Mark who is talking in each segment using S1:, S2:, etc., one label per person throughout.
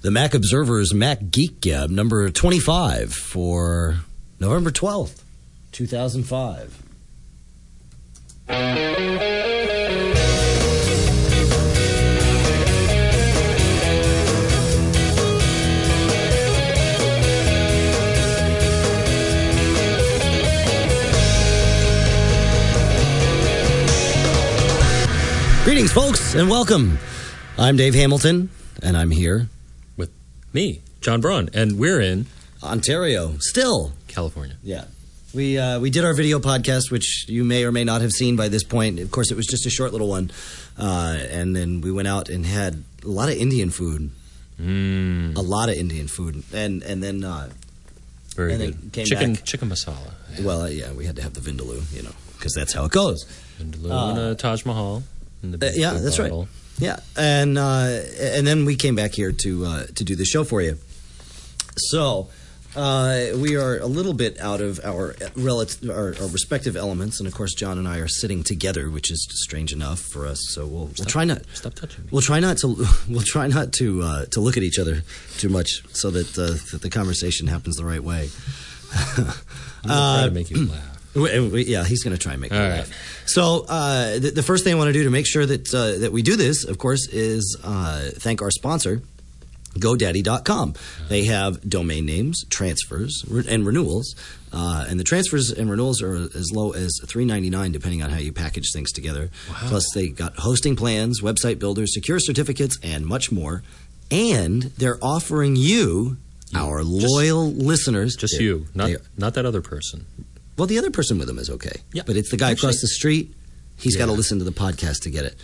S1: the Mac Observer's Mac Geek Gab number 25 for November 12th, 2005. Greetings, folks, and welcome. I'm Dave Hamilton, and I'm here,
S2: me, John Braun, and we're in
S1: Ontario, still.
S2: California.
S1: Yeah. We uh, we did our video podcast, which you may or may not have seen by this point. Of course, it was just a short little one, uh, and then we went out and had a lot of Indian food,
S2: Mm,
S1: a lot of Indian food, and and then uh,
S2: very
S1: And then
S2: good.
S1: came
S2: chicken,
S1: back-
S2: chicken masala.
S1: well, uh, yeah, we had to have the vindaloo, you know, because that's how it goes.
S2: Vindaloo
S1: Uh,
S2: and a Taj Mahal. In the
S1: Uh, yeah, that's right. Yeah, and uh, and then we came back here to uh, to do the show for you. So uh, we are a little bit out of our relative, our, our respective elements, and of course, John and I are sitting together, which is strange enough for us. So we'll we'll try not
S2: Stop touching me.
S1: we'll try not to we'll try not to uh, to look at each other too much, so that uh, that the conversation happens the right way.
S2: I'm to make you laugh.
S1: Yeah, he's going to try and make me
S2: All
S1: laugh. So uh, the, the first thing I want to do to make sure that uh, that we do this, of course, is uh, thank our sponsor, GoDaddy.com. They have domain names, transfers, re- and renewals. Uh, and the transfers and renewals are as low as three ninety nine, depending on how you package things together. Plus, they got hosting plans, website builders, secure certificates, and much more. And they're offering you, our loyal listeners,
S2: Just you, not not that other person.
S1: Well, the other person with him is okay.
S2: Yeah.
S1: But it's the guy across the street. He's got to listen to the podcast to get it.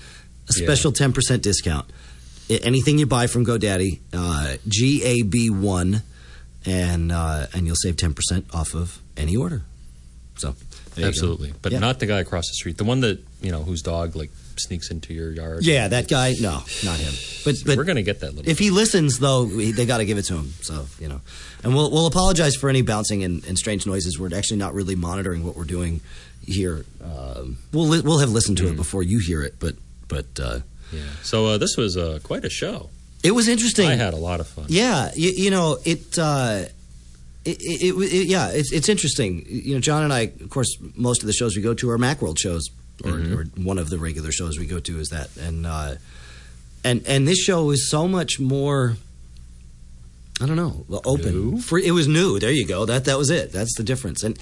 S1: A
S2: Yeah.
S1: special 10% discount. Anything you buy from GoDaddy, uh, GAB1, and, uh, and you'll save 10% off of any order. So, there.
S2: Absolutely, but
S1: Yeah.
S2: not the guy across the street. The one that you know whose dog like sneaks into your yard.
S1: Yeah, that guy, no, not him. But, but
S2: we're gonna get that little.
S1: if he listens, though, they got to give it to him. So you know, and we'll we'll apologize for any bouncing and, and strange noises. We're actually not really monitoring what we're doing here. Um, we'll li- we'll have listened to it before you hear it, but but uh,
S2: yeah. So uh, this was uh, quite a show.
S1: it was interesting.
S2: I had a lot of fun.
S1: Yeah, you, you know it. Uh, it, it, it, it- yeah, it's it's interesting. You know, John and I, of course, most of the shows we go to are MacWorld shows, or,
S2: Mhm.
S1: or one of the regular shows we go to is that, and uh, and and this show is so much more. I don't know, well, open. Free, it was new. There you go. That that was it. That's the difference. And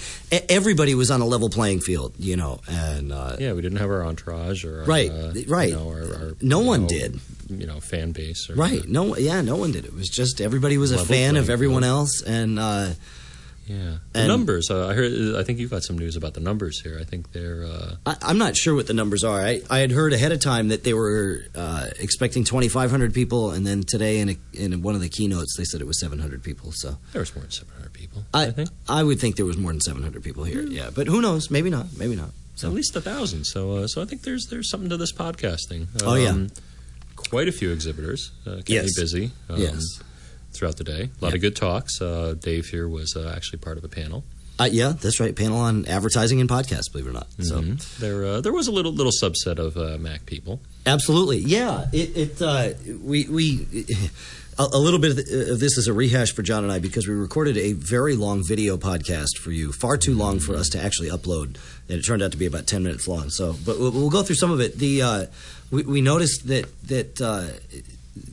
S1: everybody was on a level playing field, you know. And uh,
S2: Yeah, we didn't have our entourage or our,
S1: Right,
S2: uh,
S1: right.
S2: You know, our, our,
S1: No one
S2: know,
S1: did.
S2: You know, fan base. Or,
S1: right, no, yeah, no one did. It was just everybody was a fan of everyone else, and. Uh,
S2: Yeah, the
S1: And-
S2: numbers. Uh, I heard. I think you've got some news about the numbers here. I think they're. Uh,
S1: I, I'm not sure what the numbers are. I, I had heard ahead of time that they were uh, expecting 2,500 people, and then today in, a, in one of the keynotes they said it was 700 people. So
S2: there was more than 700 people. I,
S1: I
S2: think
S1: I would think there was more than 700 people here. Yeah, but who knows? Maybe not. Maybe not. So
S2: at least a thousand. So, uh, so I think there's there's something to this podcasting.
S1: Oh, yeah.
S2: quite a few exhibitors. Uh, kept
S1: Yes.
S2: me busy. Um,
S1: Yes.
S2: Throughout the day, a lot
S1: Yeah.
S2: of good talks. Uh, Dave here was uh, actually part of a panel.
S1: uh, yeah, that's right. Panel on advertising and podcasts. Believe it or not. So
S2: Mhm. there uh, there was a little little subset of uh, Mac people.
S1: Absolutely, yeah. It, it uh, we we a, a little bit of, this is a rehash for John and I because we recorded a very long video podcast for you, far too long for us to actually upload, and it turned out to be about ten minutes long. So, but we'll, we'll go through some of it. The uh, we, we noticed that that. Uh,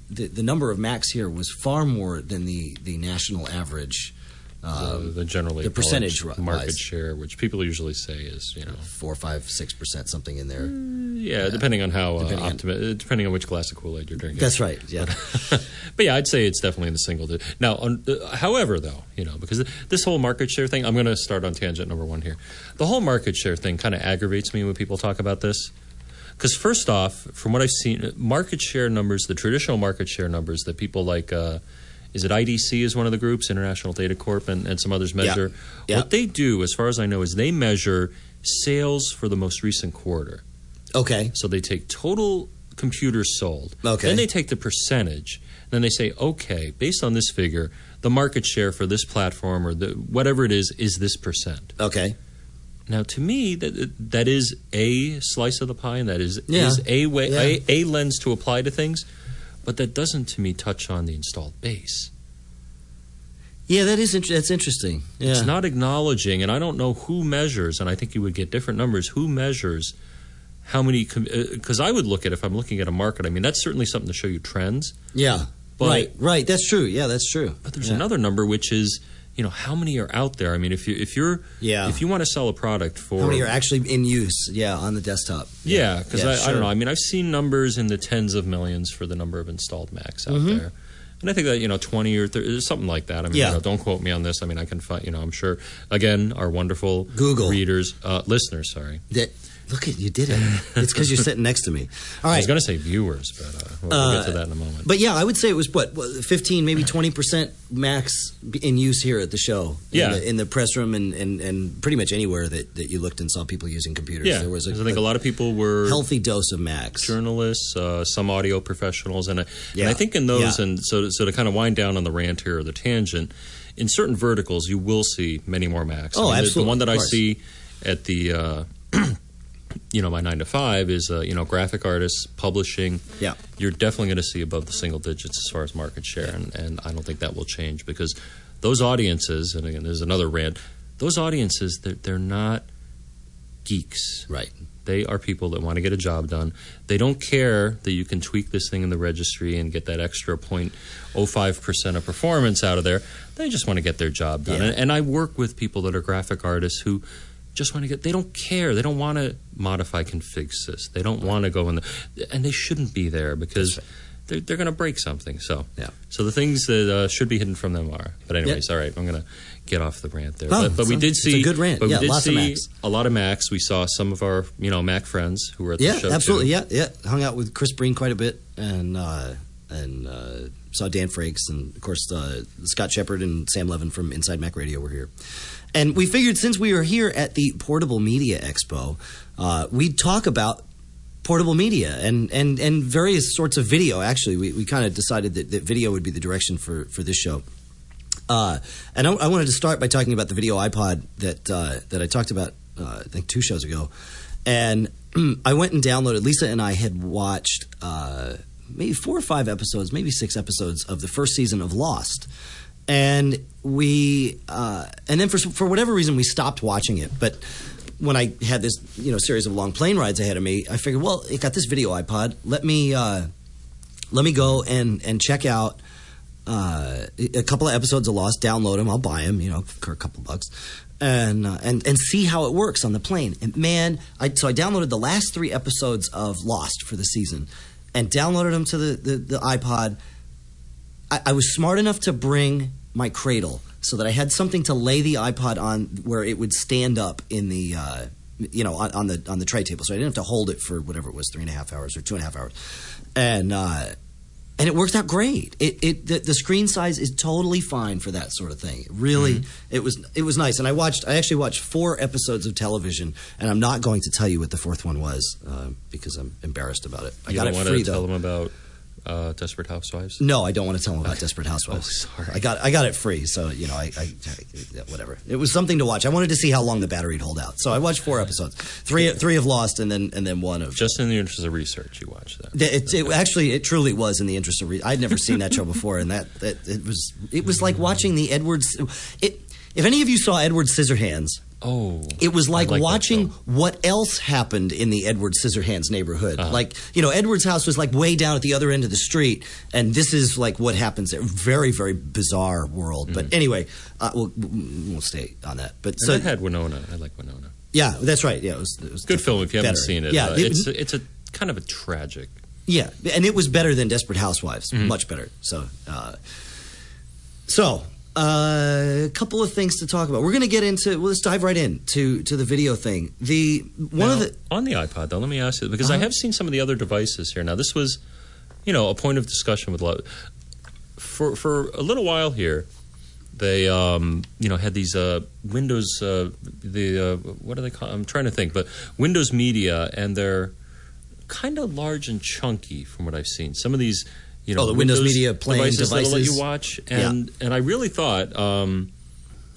S1: the, the number of Macs here was far more than the, the national average.
S2: Uh,
S1: Um,
S2: the generally
S1: the percentage
S2: market share, which people usually say is you know
S1: four, five, six percent, something in there.
S2: yeah, depending on how
S1: Depending on-
S2: uh, optimi- uh, depending on which glass of Kool Aid you're drinking.
S1: That's right. Yeah.
S2: but yeah, I'd say it's definitely in the single. Di- now, on, uh, however, though, you know, because this whole market share thing, I'm going to start on tangent number one here. The whole market share thing kind of aggravates me when people talk about this. Because first off, from what I've seen, market share numbers, the traditional market share numbers that people like, uh, is it IDC is one of the groups, International Data Corp, and, and some others measure.
S1: Yeah.
S2: What they do, as far as I know, is they measure sales for the most recent quarter.
S1: Okay.
S2: So they take total computers sold.
S1: Okay.
S2: Then they take the percentage. Then they say, okay, based on this figure, the market share for this platform or the whatever it is is this percent.
S1: Okay.
S2: Now, to me, that that is a slice of the pie, and that is
S1: Yeah.
S2: is a way
S1: Yeah.
S2: a, a lens to apply to things. but that doesn't to me touch on the installed base.
S1: Yeah, that is int- that's interesting. Yeah.
S2: It's not acknowledging, and I don't know who measures, and I think you would get different numbers. Who measures how many? Because uh, I would look at if I'm looking at a market. I mean, that's certainly something to show you trends.
S1: yeah.
S2: But-
S1: right. Right. That's true. Yeah, that's true.
S2: But there's
S1: Yeah.
S2: another number which is, you know, how many are out there? I mean, if you if you're
S1: Yeah.
S2: if you want to sell a product for
S1: How many are actually in use? Yeah, on the desktop.
S2: Yeah, because
S1: Yeah,
S2: I, I
S1: sure.
S2: don't know. I mean, I've seen numbers in the tens of millions for the number of installed Macs out
S1: Mm-hmm.
S2: there. And I think that, you know, 20 or 30, something like that. I mean,
S1: Yeah.
S2: you know, don't quote me on this. I mean, I can find, you know, I'm sure, again, our wonderful
S1: Google.
S2: readers, uh, listeners, sorry.
S1: That, look at you did it. It's because you're sitting next to me. All right.
S2: I was going to say viewers, but uh, we'll, we'll get to
S1: Uh,
S2: that in a moment.
S1: But yeah, I would say it was what what, 15, maybe 20 percent max in use here at the show.
S2: Yeah.
S1: in the, in the press room and, and, and pretty much anywhere that, that you looked and saw people using computers.
S2: yeah,
S1: there was a,
S2: I think a lot of people were
S1: healthy dose of max.
S2: journalists, uh, some audio professionals, and, I-
S1: Yeah.
S2: and I think in those,
S1: Yeah.
S2: and so so to kind of wind down on the rant here or the tangent, in certain verticals you will see many more Macs.
S1: Oh,
S2: I mean,
S1: absolutely,
S2: The one that I see at the. You know, my nine to five is uh, you know graphic artists publishing.
S1: Yeah.
S2: you're definitely going to see above the single digits as far as market share, and, and I don't think that will change because those audiences, and again, there's another rant. Those audiences, they're, they're not geeks.
S1: Right.
S2: They are people that want to get a job done. They don't care that you can tweak this thing in the registry and get that extra 0.05% of performance out of there. They just want to get their job done.
S1: Yeah.
S2: And, and I work with people that are graphic artists who just want to get, they don't care. They don't want to modify config sys. They don't want to go in the, and they shouldn't be there because they're, they're going to break something. So,
S1: Yeah.
S2: so the things that uh, should be hidden from them are. But anyways, all right, I'm going to get off the rant there.
S1: Oh,
S2: but, but we did
S1: it's a
S2: see
S1: good rant.
S2: But we
S1: Yeah,
S2: did
S1: lots of
S2: see a lot of Macs. We saw some of our you know Mac friends who were at
S1: Yeah,
S2: the show.
S1: absolutely.
S2: too.
S1: Yeah, yeah. Hung out with Chris Breen quite a bit, and uh, and uh, saw Dan Frakes, and of course uh, Scott Shepard and Sam Levin from Inside Mac Radio were here. And we figured since we were here at the Portable Media Expo, uh, we'd talk about portable media and, and, and various sorts of video. Actually, we, we kind of decided that, that video would be the direction for, for this show. Uh, and I, I wanted to start by talking about the video iPod that uh, that I talked about, uh, I think two shows ago. And I went and downloaded. Lisa and I had watched uh, maybe four or five episodes, maybe six episodes of the first season of Lost. And we, uh, and then for for whatever reason, we stopped watching it. But when I had this, you know, series of long plane rides ahead of me, I figured, well, it got this video iPod. Let me uh, let me go and and check out uh, a couple of episodes of Lost. Download them. I'll buy them. You know, for a couple bucks, and uh, and and see how it works on the plane. And man, I so I downloaded the last three episodes of Lost for the season, and downloaded them to the the, the iPod. I, I was smart enough to bring my cradle so that I had something to lay the iPod on where it would stand up in the. Uh, you know, on, on the on the tray table, so I didn't have to hold it for whatever it was, three and a half hours or two and a half hours, and uh, and it worked out great. It, it the, the screen size is totally fine for that sort of thing. Really, it was it was nice. And I watched. I actually watched four episodes of television, and I'm not going to tell you what the fourth one was uh, because I'm embarrassed about it. I
S2: You
S1: got it free
S2: to
S1: though.
S2: tell them about uh, Desperate Housewives.
S1: No, I don't want to tell them about Desperate Housewives.
S2: Oh, sorry.
S1: I got I got it free, so you know, I, I, I whatever. It was something to watch. I wanted to see how long the battery'd hold out, so I watched four episodes. Three three of Lost, and then and then one of
S2: Just in the interest of research, you watch that.
S1: It, it, actually, it truly was in the interest of. Re- I'd never seen that show before, and that, that it was it was like watching the Edwards. It, if any of you saw Edward Scissorhands,
S2: Oh,
S1: it was
S2: I
S1: like, watching what else happened in the Edward Scissorhands neighborhood.
S2: Uh-huh.
S1: Like you know, Edward's house was like way down at the other end of the street, and this is like what happens there. Very very bizarre world. But anyway, uh, we'll, we'll stay on that. But
S2: Mm-hmm. And
S1: so
S2: it had Winona. I like Winona.
S1: yeah, that's right. Yeah, it was, it was
S2: Good film if you haven't
S1: better.
S2: seen it.
S1: Yeah,
S2: Uh,
S1: it-
S2: it's it's a kind of a tragic.
S1: Yeah, and it was better than Desperate Housewives,
S2: Mm-hmm.
S1: much better. So, uh, so uh, a couple of things to talk about. We're going to get into. Well, let's dive right in to to the video thing. The one of the
S2: on the iPod though, let me ask you because I
S1: Uh-huh.
S2: have seen some of the other devices here. Now this was, you know, a point of discussion with a lot. For for a little while here, they um, you know had these uh, Windows uh, the uh, what are they call? I'm trying to think, but Windows Media and they're kind of large and chunky from what I've seen. Some of these. You know,
S1: Oh, the Windows Media playing
S2: devices, that'll let you watch, and and I really thought um,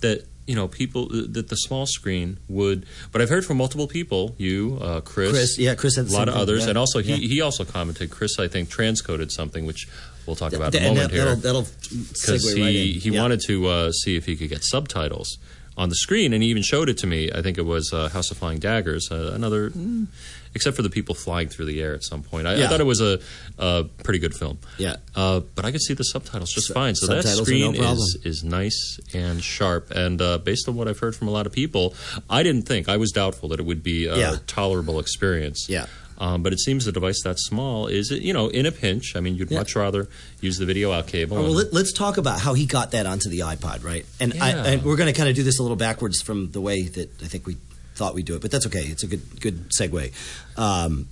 S2: that you know, people that the small screen would. But I've heard from multiple people, you, uh, Chris,
S1: Chris, yeah, Chris
S2: a lot of
S1: thing,
S2: others,
S1: yeah.
S2: and also he,
S1: Yeah.
S2: he also commented. Chris, I think, transcoded something, which we'll talk about in a moment
S1: that,
S2: here
S1: that'll, that'll segue
S2: he,
S1: right in.
S2: he
S1: Yeah.
S2: wanted to uh, see if he could get subtitles on the screen, and he even showed it to me. I think it was uh, House of Flying Daggers, uh, another, mm, except for the people flying through the air at some point. I, I thought it was a, a pretty good film.
S1: Yeah.
S2: Uh, but I could see the subtitles just
S1: Su-
S2: fine. So that
S1: are no
S2: screen is, is nice and sharp. And uh, based on what I've heard from a lot of people, I didn't think, I was doubtful that it would be a
S1: Yeah.
S2: tolerable experience.
S1: Yeah.
S2: Um, but it seems a device that small is, you know, in a pinch. I mean, you'd
S1: Yeah.
S2: much rather use the video out cable.
S1: Well,
S2: and-
S1: let, let's talk about how he got that onto the iPod, right? And, I, and we're going to kind of do this a little backwards from the way that I think we thought we'd do it, but that's okay. It's a good good segue. Um,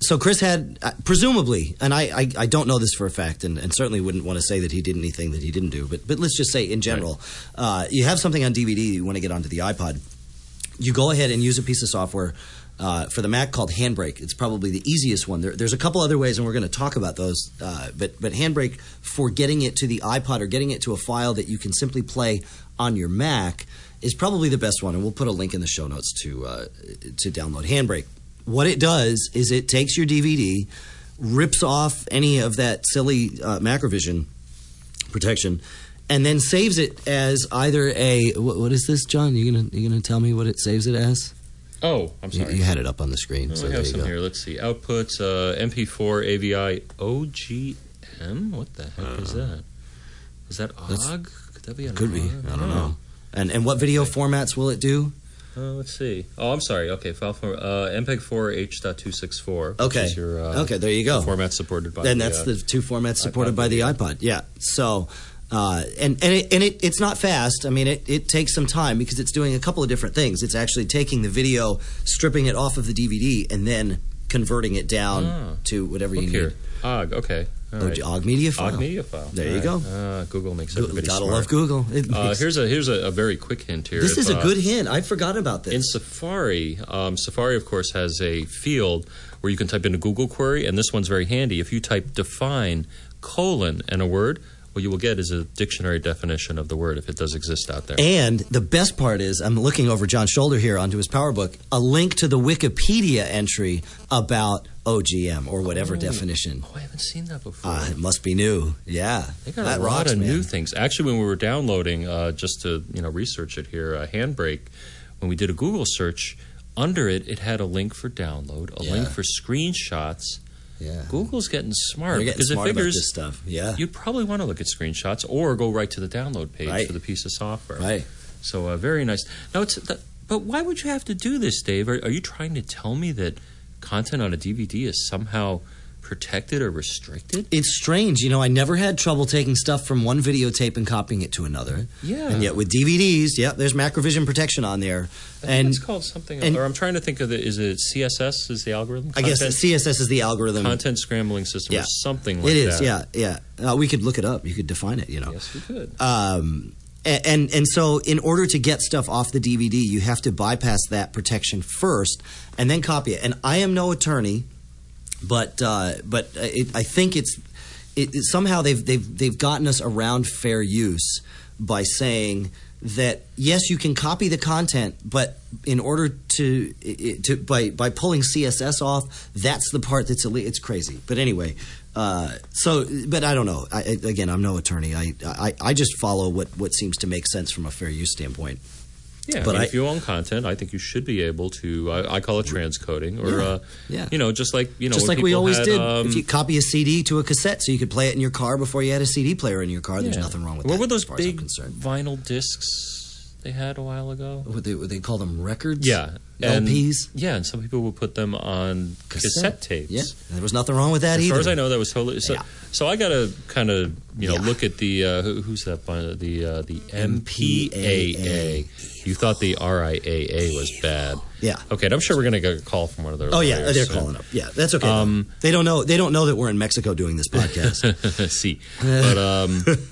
S1: so Chris had uh, presumably, and I, I, I don't know this for a fact, and, and certainly wouldn't want to say that he did anything that he didn't do, but but let's just say in general, uh, you have something on DVD you want to get onto the iPod, you go ahead and use a piece of software. Uh, for the Mac called Handbrake, it's probably the easiest one. There, there's a couple other ways, and we're going to talk about those. Uh, but but Handbrake for getting it to the iPod or getting it to a file that you can simply play on your Mac is probably the best one. And we'll put a link in the show notes to uh, to download Handbrake. What it does is it takes your DVD, rips off any of that silly uh, Macrovision protection, and then saves it as either a what, is this, John? You gonna you gonna tell me what it saves it as?
S2: Oh, I'm sorry.
S1: you had it up on the screen.
S2: Oh,
S1: so
S2: I have some here. Let's see. Output uh, MP4 AVI OGM. What the heck is that? Is that OG? Could that be an
S1: Could be. I don't know. And and what video formats will it do?
S2: Uh, let's see. Oh, I'm sorry. Okay, file for uh, MPEG-4 H.264.
S1: Okay.
S2: your, uh,
S1: okay, there you go.
S2: Format supported by.
S1: and
S2: the,
S1: that's
S2: uh,
S1: the two formats supported by the iPod. Yeah. So, uh, and and it, and it, it's not fast. I mean, it, it takes some time because it's doing a couple of different things. It's actually taking the video, stripping it off of the DVD, and then converting it down
S2: Ah.
S1: to whatever you
S2: here.
S1: need.
S2: OG. Okay. All right.
S1: Ogg media file.
S2: Ogg media file.
S1: There
S2: All
S1: you
S2: right.
S1: go.
S2: Uh, Google makes
S1: Go-
S2: everybody
S1: Gotta
S2: smart.
S1: love Google.
S2: Uh, here's a here's a, a very quick hint here.
S1: this
S2: If,
S1: is a
S2: uh,
S1: good hint. I forgot about this.
S2: In Safari, um, Safari, of course, has a field where you can type in a Google query, and this one's very handy. If you type define colon and a word, what you will get is a dictionary definition of the word if it does exist out there.
S1: And the best part is, I'm looking over John's shoulder here onto his PowerBook, a link to the Wikipedia entry about OGM or whatever
S2: Oh.
S1: definition.
S2: oh, I haven't seen that before.
S1: Uh, it must be new. Yeah,
S2: They got
S1: that
S2: a lot
S1: rocks,
S2: of
S1: man.
S2: new things. Actually, when we were downloading, uh, just to you know research it here, uh, Handbrake, when we did a Google search, under it it had a link for download, a
S1: Yeah.
S2: link for screenshots.
S1: Yeah,
S2: Google's getting smart
S1: getting
S2: because
S1: smart
S2: it figures
S1: this stuff. Yeah,
S2: you'd probably want to look at screenshots or go right to the download page
S1: Right.
S2: for the piece of software.
S1: right.
S2: So uh, very nice. Now it's but why would you have to do this, Dave? Are, are you trying to tell me that content on a DVD is somehow protected or restricted?
S1: It's strange, you know. I never had trouble taking stuff from one videotape and copying it to another.
S2: Yeah.
S1: and yet with DVDs, yeah, there's macrovision protection on there,
S2: I
S1: and
S2: it's called something.
S1: and-
S2: or I'm trying to think of the. Is it CSS? Is the algorithm?
S1: I guess
S2: Content-
S1: CSS is the algorithm.
S2: content scrambling system
S1: Yeah.
S2: or something like that.
S1: it is,
S2: that.
S1: yeah, yeah. Uh, we could look it up. You could define it. You know.
S2: Yes, we could.
S1: Um, a- and and so in order to get stuff off the DVD, you have to bypass that protection first, and then copy it. And I am no attorney, but uh, but it, I think it's it, it- somehow they've they've they've gotten us around fair use by saying that yes, you can copy the content, but in order to to by by pulling CSS off, that's the part that's it's crazy. But anyway, uh, so but I don't know. I- again, I'm no attorney. I, I I just follow what what seems to make sense from a fair use standpoint.
S2: Yeah,
S1: But
S2: I mean,
S1: I-
S2: if you own content, I think you should be able to. I, I call it transcoding, or
S1: Yeah,
S2: uh,
S1: yeah.
S2: you know, just like you know,
S1: just like we always
S2: had,
S1: did.
S2: Um,
S1: if you copy a CD to a cassette, so you could play it in your car before you had a CD player in your car, there's nothing wrong with
S2: what
S1: that.
S2: What were those
S1: as far as I'm
S2: big
S1: concerned.
S2: vinyl discs they had a while ago?
S1: What they, what they call them records?
S2: Yeah, and,
S1: LPs.
S2: Yeah, and some people would put them on cassette, tapes.
S1: Yeah, there was nothing wrong with that
S2: As
S1: either.
S2: far as I know, that was totally so.
S1: Yeah.
S2: So I got to kind of you know
S1: Yeah.
S2: look at the uh, who, who's that by the uh, the
S1: MPAA.
S2: MPAA. You thought the RIAA was bad.
S1: Yeah.
S2: Okay, and I'm sure we're going to get a call from one of their.
S1: Oh yeah, they're
S2: soon.
S1: calling up. Yeah, that's okay.
S2: Um,
S1: they don't know. They don't know that we're in Mexico doing this podcast.
S2: See, but um,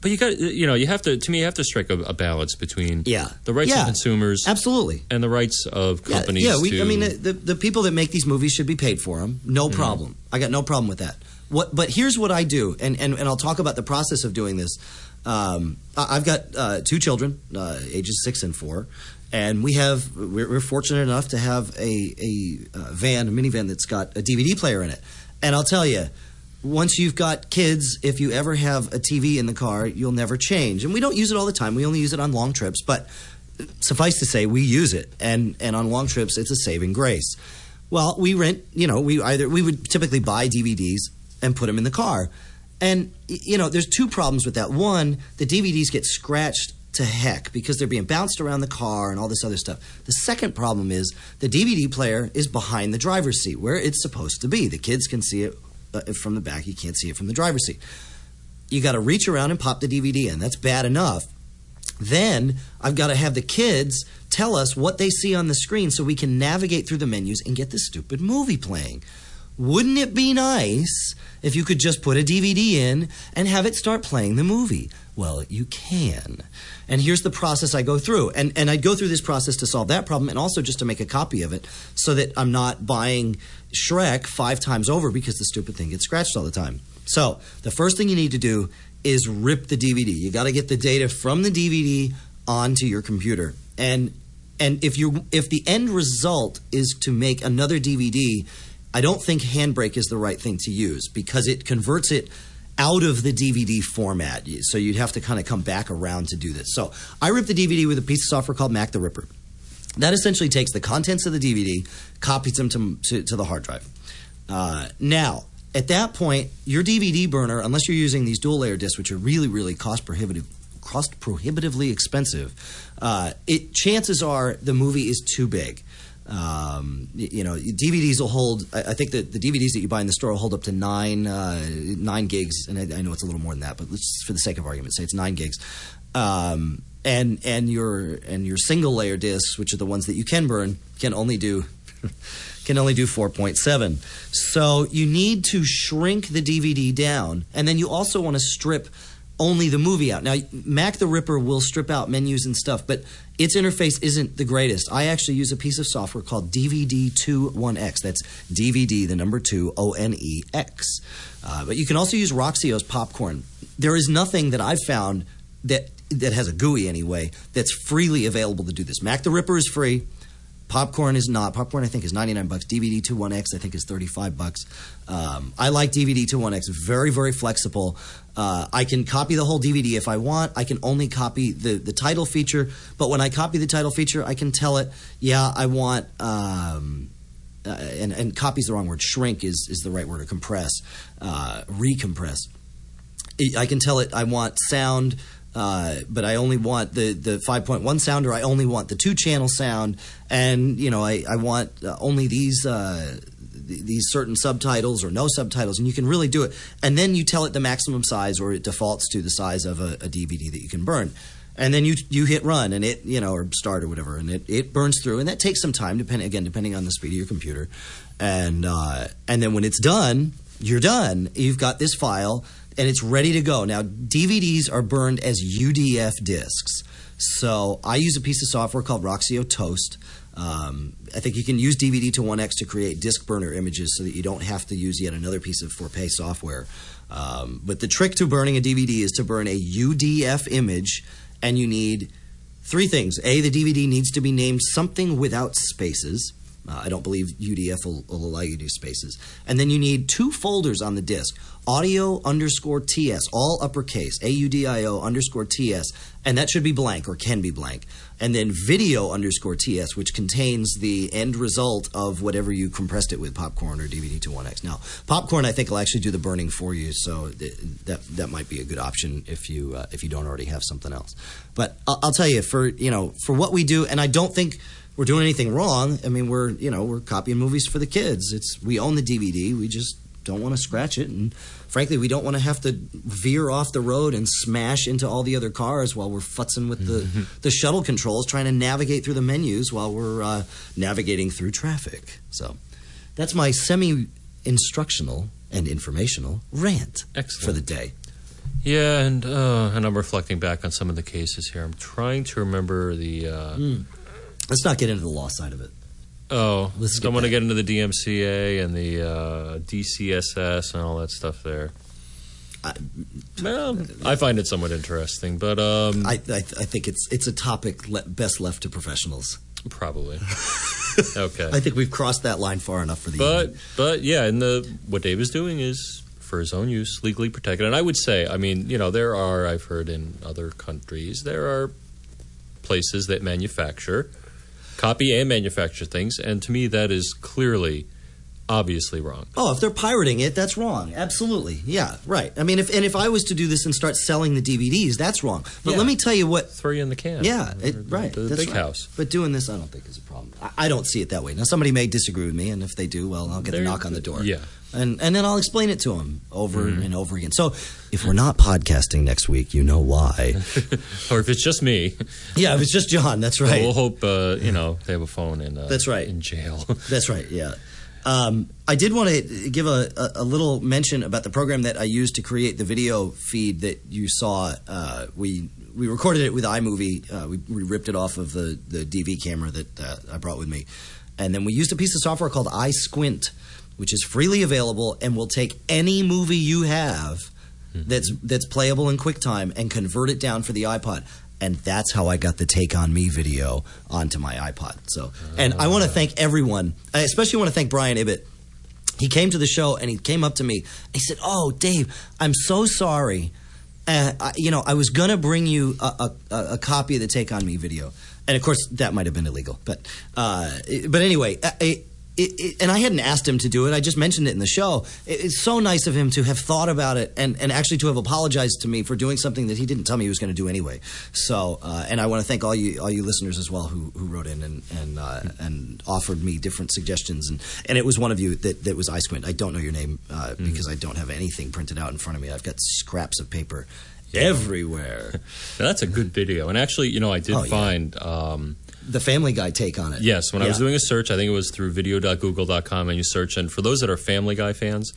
S2: but you got you know you have to to me you have to strike a, a balance between
S1: Yeah.
S2: the rights
S1: Yeah.
S2: of consumers
S1: Absolutely.
S2: and the rights of companies.
S1: Yeah, we,
S2: to,
S1: I mean, the, the people that make these movies should be paid for them. No
S2: Mm-hmm.
S1: problem. I got no problem with that. What, but here's what I do, and, and, and I'll talk about the process of doing this. Um, I- I've got uh, two children, uh, ages six and four, and we have we're, we're fortunate enough to have a a uh, van, a minivan that's got a DVD player in it. And I'll tell you, once you've got kids, if you ever have a TV in the car, you'll never change. And we don't use it all the time. We only use it on long trips, but suffice to say, we use it, and and on long trips, it's a saving grace. Well, we rent, you know, we either we would typically buy DVDs and put them in the car, and you know, there's two problems with that. One, the DVDs get scratched to heck because they're being bounced around the car and all this other stuff. The second problem is the DVD player is behind the driver's seat where it's supposed to be. The kids can see it uh, from the back, you can't see it from the driver's seat. You got to reach around and pop the DVD in. That's bad enough. Then I've got to have the kids tell us what they see on the screen so we can navigate through the menus and get the stupid movie playing. Wouldn't it be nice if you could just put a DVD in and have it start playing the movie? Well, you can. And here's the process I go through. And, and I'd go through this process to solve that problem and also just to make a copy of it so that I'm not buying Shrek five times over because the stupid thing gets scratched all the time. So the first thing you need to do is rip the DVD. You got to get the data from the DVD onto your computer. And and if you if the end result is to make another DVD, I don't think Handbrake is the right thing to use because it converts it out of the DVD format. So you'd have to kind of come back around to do this. So I ripped the DVD with a piece of software called Mac the Ripper. That essentially takes the contents of the DVD, copies them to, to, to the hard drive. Uh, now, at that point, your DVD burner, unless you're using these dual layer discs, which are really, really cost prohibitive, cost prohibitively expensive, uh, it chances are the movie is too big. Um, you know, DVDs will hold. I, I think that the DVDs that you buy in the store will hold up to nine uh, nine gigs, and I, I know it's a little more than that, but let's, for the sake of argument, say it's nine gigs. Um, and and your and your single layer discs, which are the ones that you can burn, can only do can only do 4.7. So you need to shrink the DVD down, and then you also want to strip only the movie out. Now, Mac the Ripper will strip out menus and stuff, but its interface isn't the greatest. I actually use a piece of software called DVD2oneX. That's DVD, the number two, O N E X. Uh, but you can also use Roxio's Popcorn. There is nothing that I've found that that has a GUI anyway that's freely available to do this. Mac the Ripper is free. Popcorn is not. Popcorn, I think, is 99 bucks. DVD2oneX, I think, is 35 bucks. Um, I like DVD2oneX. Very, very flexible. Uh, I can copy the whole DVD if I want. I can only copy the, the title feature. But when I copy the title feature, I can tell it, yeah, I want. Um, uh, and, and copy is the wrong word. Shrink is, is the right word, or compress, uh, recompress. I can tell it I want sound, uh, but I only want the, the 5.1 sound, or I only want the two channel sound, and you know I, I want uh, only these uh, th- these certain subtitles or no subtitles, and you can really do it. And then you tell it the maximum size, or it defaults to the size of a, a DVD that you can burn. And then you you hit run, and it you know or start or whatever, and it, it burns through, and that takes some time, depending again depending on the speed of your computer, and uh, and then when it's done, you're done. You've got this file and it's ready to go. Now, DVDs are burned as UDF discs. So I use a piece of software called Roxio Toast. Um, I think you can use DVD2oneX to create disk burner images so that you don't have to use yet another piece of for pay software. Um, but the trick to burning a DVD is to burn a UDF image, and you need three things. A, the DVD needs to be named something without spaces. Uh, I don't believe UDF will, will allow you do spaces. And then you need two folders on the disk audio underscore TS, all uppercase, A U D I O underscore TS, and that should be blank or can be blank. And then video underscore TS, which contains the end result of whatever you compressed it with, popcorn or DVD2oneX. Now, popcorn, I think, will actually do the burning for you, so th- that that might be a good option if you uh, if you don't already have something else. But I'll, I'll tell you, for you know, for what we do, and I don't think we're doing anything wrong. I mean, we're you know we're copying movies for the kids. It's we own the DVD. We just don't want to scratch it, and frankly, we don't want to have to veer off the road and smash into all the other cars while we're futzing with the the shuttle controls, trying to navigate through the menus while we're uh, navigating through traffic. So that's my semi instructional and informational rant
S2: Excellent.
S1: for the day.
S2: Yeah, and uh, and I'm reflecting back on some of the cases here. I'm trying to remember the. Uh,
S1: Let's not get into the law side of it.
S2: Oh,
S1: Let's
S2: I'm going to get into the DMCA and the uh, DeCSS and all that stuff there. Well, I find it somewhat interesting, but um,
S1: I, I, I think it's it's a topic le- best left to professionals.
S2: probably okay.
S1: I think we've crossed that line far enough for the
S2: But
S1: evening.
S2: but yeah, and the what Dave is doing is for his own use, legally protected. And I would say, I mean, you know, there are I've heard in other countries there are places that manufacture, copy and manufacture things, and to me that is clearly, obviously wrong.
S1: Oh, if they're pirating it, that's wrong. Absolutely. Yeah, right. I mean, if and if I was to do this and start selling the DVDs, that's wrong. But
S2: Yeah.
S1: let me tell you what.
S2: Throw you in the can.
S1: Yeah, it, right.
S2: The,
S1: that's
S2: big
S1: right.
S2: house.
S1: But doing this, I don't think is a problem. I, I don't see it that way. Now, somebody may disagree with me, and if they do, well, I'll get a knock on the door.
S2: Yeah.
S1: And and then I'll explain it to him over
S2: Mm-hmm.
S1: and over again. So if we're not podcasting next week, you know why.
S2: Or if it's just me,
S1: yeah, if it's just John, that's right.
S2: we'll hope uh, you know they have a phone in. Uh,
S1: That's right.
S2: In jail.
S1: That's right. Yeah. Um, I did want to give a, a, a little mention about the program that I used to create the video feed that you saw. Uh, we we recorded it with iMovie. Uh, we, we ripped it off of the the DV camera that uh, I brought with me, and then we used a piece of software called iSquint, which is freely available and will take any movie you have that's that's playable in QuickTime and convert it down for the iPod. And that's how I got the Take on Me video onto my iPod. So, and I want to thank everyone. I especially want to thank Brian Ibbett. He came to the show and he came up to me. And he said, "Oh, Dave, I'm so sorry. Uh, I, you know, I was gonna bring you a, a, a copy of the Take on Me video, and of course that might have been illegal. But, uh, but anyway, uh, it, it, and I hadn't asked him to do it. I just mentioned it in the show. It, it's so nice of him to have thought about it and, and actually to have apologized to me for doing something that he didn't tell me he was going to do anyway. So, uh, and I want to thank all you all you listeners as well who, who wrote in and and uh, and offered me different suggestions. And, and it was one of you that, that was iSquint. I don't know your name uh, because I don't have anything printed out in front of me. I've got scraps of paper everywhere.
S2: Now, that's a good video. And actually, you know, I did
S1: Oh, yeah.
S2: find. Um,
S1: the Family Guy take on it.
S2: Yes, when I was doing a search, I think it was through video.google.com, and you search. And for those that are Family Guy fans,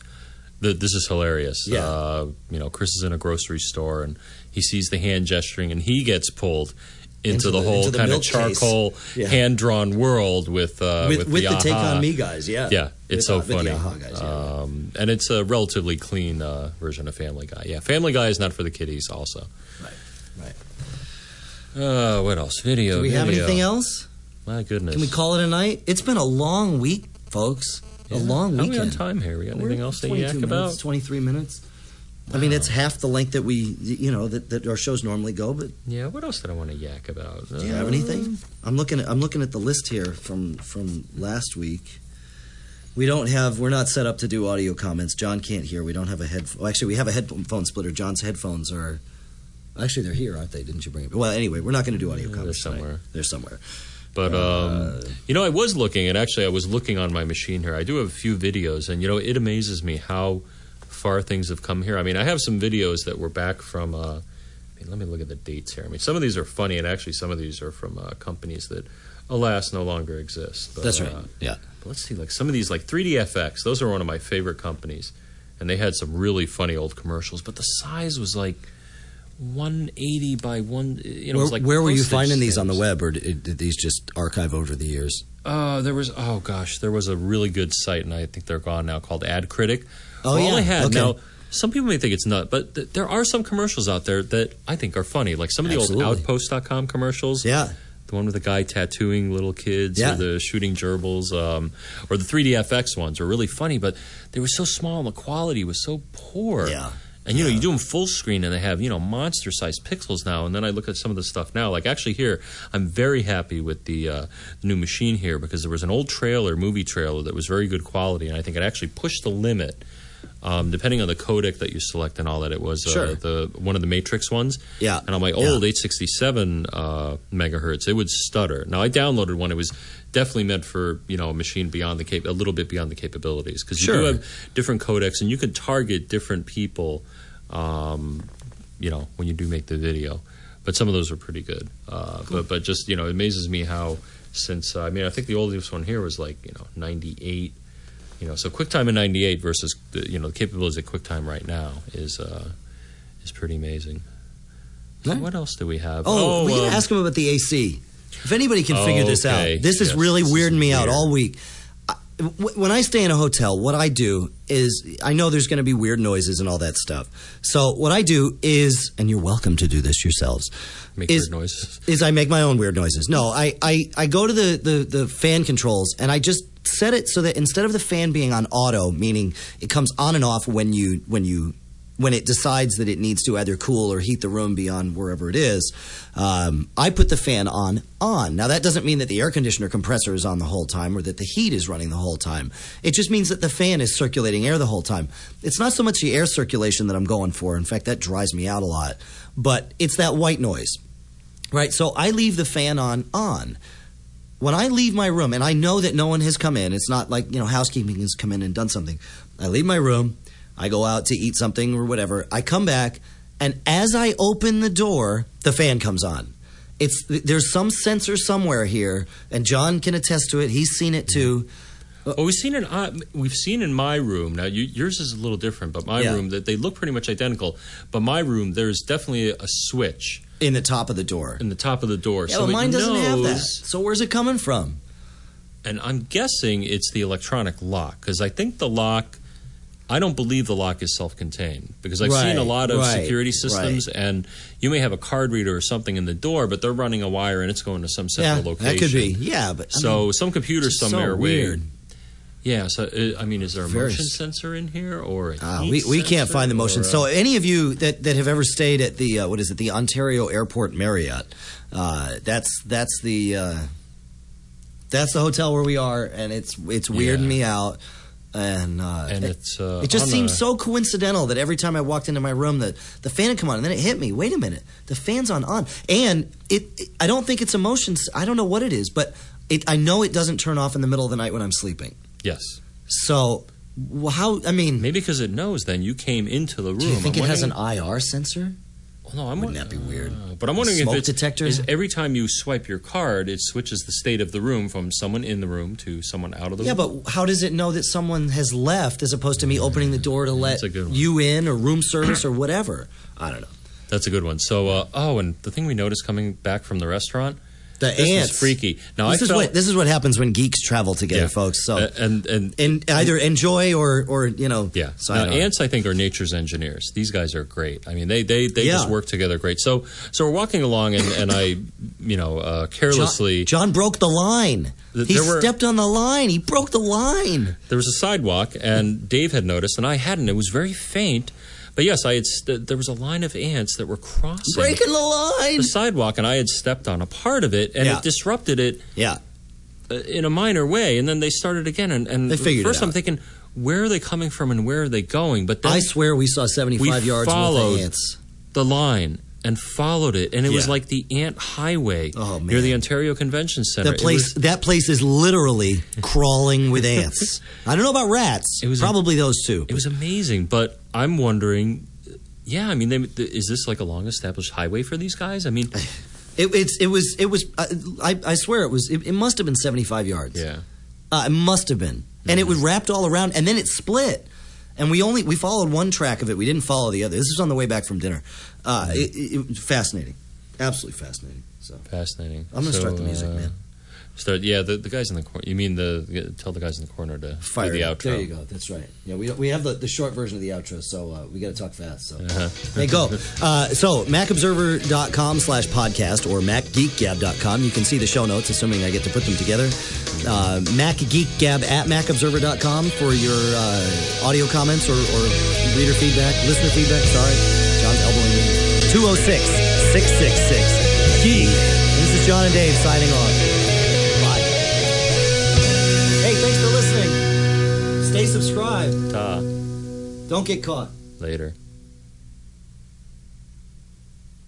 S2: the, this is hilarious.
S1: Yeah.
S2: Uh, you know, Chris is in a grocery store and he sees the hand gesturing, and he gets pulled into,
S1: Into
S2: the,
S1: the-
S2: whole
S1: into the
S2: kind of charcoal,
S1: Yeah.
S2: hand drawn world with uh,
S1: with,
S2: with,
S1: with the, Take on Me guys. Yeah,
S2: Yeah, it's
S1: With,
S2: so
S1: uh, the
S2: funny.
S1: Guys, yeah.
S2: um, and it's a relatively clean uh, version of Family Guy. Yeah, Family Guy is not for the kiddies, also.
S1: right.
S2: Uh, what else? Video.
S1: Do we have anything else?
S2: My goodness.
S1: Can we call it a night? It's been a long week, folks. A
S2: Yeah.
S1: long
S2: How are we
S1: weekend.
S2: on time here? We got
S1: We're
S2: anything else to yak
S1: minutes,
S2: about?
S1: 23 minutes. I mean, it's half the length that we, you know, that, that our shows normally go. But
S2: Yeah, what else did I want to yak about?
S1: do you have anything? I'm looking. At, I'm looking at the list here from from last week. We don't have. We're not set up to do audio comments. John can't hear. We don't have a head. Well, actually, we have a headphone splitter. John's headphones are. Actually, they're here, aren't they? Didn't you bring them? Well, anyway, we're not going to do audio
S2: Yeah,
S1: comments.
S2: they're
S1: tonight.
S2: somewhere.
S1: They're somewhere.
S2: But um, you know, I was looking, and actually, I was looking on my machine here. I do have a few videos, and you know, it amazes me how far things have come here. I mean, I have some videos that were back from. Uh, I mean, let me look at the dates here. I mean, some of these are funny, and actually, some of these are from uh, companies that, alas, no longer exist. But,
S1: That's right.
S2: Uh,
S1: Yeah.
S2: but let's see, like some of these, like 3DFX. Those are one of my favorite companies, and they had some really funny old commercials. But the size was like. 180 by one, you know, it
S1: Where,
S2: was like
S1: where were you finding these on the web, or did, did these just archive over the years?
S2: Uh, there was oh gosh, there was a really good site, and I think they're gone now, called Ad Critic.
S1: Oh,
S2: All
S1: yeah.
S2: I had
S1: Okay.
S2: now. Some people may think it's nut, but th- there are some commercials out there that I think are funny, like some of the
S1: Absolutely.
S2: old Outpost.com commercials.
S1: Yeah.
S2: the one with the guy tattooing little kids,
S1: Yeah.
S2: or the shooting gerbils, um, or the 3DFX ones are really funny, but they were so small and the quality was so poor.
S1: Yeah.
S2: And you know, you do them full screen, and they have you know monster sized pixels now. And then I look at some of the stuff now. Like actually, here I'm very happy with the uh, new machine here because there was an old trailer, movie trailer, that was very good quality, and I think it actually pushed the limit. Um, depending on the codec that you select and all that, it was uh,
S1: Sure.
S2: the one of the Matrix ones.
S1: Yeah.
S2: And on my old 867 uh, megahertz, it would stutter. Now I downloaded one; it was definitely meant for you know a machine beyond the cap- a little bit beyond the capabilities because you do have different codecs and you can target different people. Um, you know when you do make the video, but some of those are pretty good. Uh, But but just you know it amazes me how since uh, I mean I think the oldest one here was like you know 98. You know, so QuickTime in '98 versus the, you know the capabilities of QuickTime right now is uh, is pretty amazing.
S1: Right.
S2: What else do we have?
S1: Oh, we
S2: um,
S1: gotta ask him about the AC. If anybody can figure this out,
S2: Okay.
S1: this is really
S2: this is
S1: weirding me out all week. I, w- when I stay in a hotel, what I do is I know there's going to be weird noises and all that stuff. So what I do is, and you're welcome to do this yourselves,
S2: Make
S1: is,
S2: weird noises.
S1: is I make my own weird noises. No, I, I, I go to the, the, the fan controls and I just set it so that instead of the fan being on auto, meaning it comes on and off when you when you when it decides that it needs to either cool or heat the room beyond wherever it is, um, I put the fan on on. Now that doesn't mean that the air conditioner compressor is on the whole time or that the heat is running the whole time. It just means that the fan is circulating air the whole time. It's not so much the air circulation that I'm going for. In fact, that dries me out a lot. But it's that white noise. Right? So I leave the fan on on. When I leave my room and I know that no one has come in, it's not like, you know, housekeeping has come in and done something. I leave my room, I go out to eat something or whatever. I come back, and as I open the door, the fan comes on. It's there's some sensor somewhere here, and John can attest to it. He's seen it too.
S2: Well, we've seen in uh, we've seen in my room now. You, yours is a little different, but my
S1: Yeah.
S2: room that they look pretty much identical. But my room, there's definitely a switch
S1: In the top of the door.
S2: in the top of the door.
S1: Yeah,
S2: so
S1: but mine doesn't have that. So where's it coming from?
S2: And I'm guessing it's the electronic lock because I think the lock. I don't believe the lock is self-contained because I've seen a lot of
S1: right,
S2: security systems, and you may have a card reader or something in the door, but they're running a wire and it's going to some
S1: Yeah,
S2: central location.
S1: that could be. Yeah, but I
S2: So
S1: mean,
S2: some computer
S1: it's so
S2: somewhere
S1: weird.
S2: Yeah, so uh, I mean, is there a
S1: Very
S2: motion
S1: s-
S2: sensor in here or a
S1: Uh,
S2: heat
S1: we, we can't
S2: sensor
S1: find the motion.
S2: or
S1: So any of you that, that have ever stayed at the uh, what is it the Ontario Airport Marriott? Uh, that's that's the uh, that's the hotel where we are, and it's it's weirding
S2: Yeah.
S1: me out. And, uh,
S2: and
S1: it,
S2: it's uh,
S1: it just
S2: on
S1: seems
S2: a-
S1: so coincidental that every time I walked into my room, the the fan would come on, and then it hit me. Wait a minute, the fan's on on, and it. it I don't think it's emotions. I don't know what it is, but it. I know it doesn't turn off in the middle of the night when I'm sleeping.
S2: Yes.
S1: So how? I mean,
S2: Maybe because it knows. Then you came into the room.
S1: do you think
S2: I'm
S1: it has an IR sensor?
S2: Well, no, I'm
S1: Wouldn't that be weird?
S2: uh, but I'm wondering
S1: Smoke
S2: if it's
S1: detector?
S2: Is every time you swipe your card, it switches the state of the room from someone in the room to someone out of the
S1: Yeah,
S2: room.
S1: Yeah, but how does it know that someone has left as opposed to me opening the door to let
S2: That's a good one.
S1: you in or room service or whatever? I don't know.
S2: That's a good one. So, uh, oh, and the thing we noticed coming back from the restaurant,
S1: The
S2: this
S1: ants.
S2: freaky. Now
S1: This
S2: I
S1: is
S2: felt,
S1: what this is what happens when geeks travel together,
S2: Yeah.
S1: folks. So
S2: uh, and and
S1: and either enjoy or or you know
S2: Yeah. Now, ants, I think, are nature's engineers. These guys are great. I mean, they they, they
S1: Yeah.
S2: just work together great. So so we're walking along, and, and I, you know, uh, carelessly,
S1: John, John broke the line.
S2: Th-
S1: he
S2: were-
S1: stepped on the line. He broke the line.
S2: there was a sidewalk, and Dave had noticed, and I hadn't. It was very faint, but yes, I had. St- there was a line of ants that were crossing
S1: Breaking the line.
S2: the sidewalk, and I had stepped on a part of it, and
S1: Yeah.
S2: it disrupted it
S1: Yeah.
S2: uh, in a minor way. And then they started again, and, and
S1: They figured it
S2: first I'm thinking, where are they coming from, and where are they going? But
S1: I swear we saw 75
S2: We
S1: yards
S2: followed
S1: worth of ants.
S2: the line and followed it, and it was like the ant highway
S1: Oh,
S2: near the Ontario Convention Center.
S1: That place,
S2: was-
S1: that place is literally crawling with ants. I don't know about rats.
S2: It was a-
S1: probably those two.
S2: It was amazing, but I'm wondering. Yeah, I mean, they, is this like a long-established highway for these guys? I mean,
S1: It, it's it was it was uh, I, I swear it was it, it must have been 75 yards.
S2: yeah,
S1: Uh, it must have been. And it was wrapped all around and then it split. And we only we followed one track of it. We didn't follow the other. This was on the way back from dinner. Uh, it, it, it was fascinating. Absolutely fascinating. So
S2: fascinating.
S1: I'm gonna
S2: So,
S1: start the music,
S2: uh,
S1: man.
S2: Start, yeah. The, the guys in the corner. You mean the tell the guys in the corner to
S1: Fire
S2: do the outro?
S1: There you go. That's right. Yeah, we we have the, the short version of the outro, so uh, we got to talk fast. So
S2: Uh-huh.
S1: hey, go. Uh, so macobserver.com slash podcast or macgeekgab.com. You can see the show notes, assuming I get to put them together. Uh, macgeekgab at macobserver.com for your uh, audio comments or, or reader feedback, listener feedback. Sorry, John's elbowing me. 206 666 Geek. This is John and Dave signing off. Stay subscribed.
S2: Ta.
S1: Don't get caught.
S2: Later.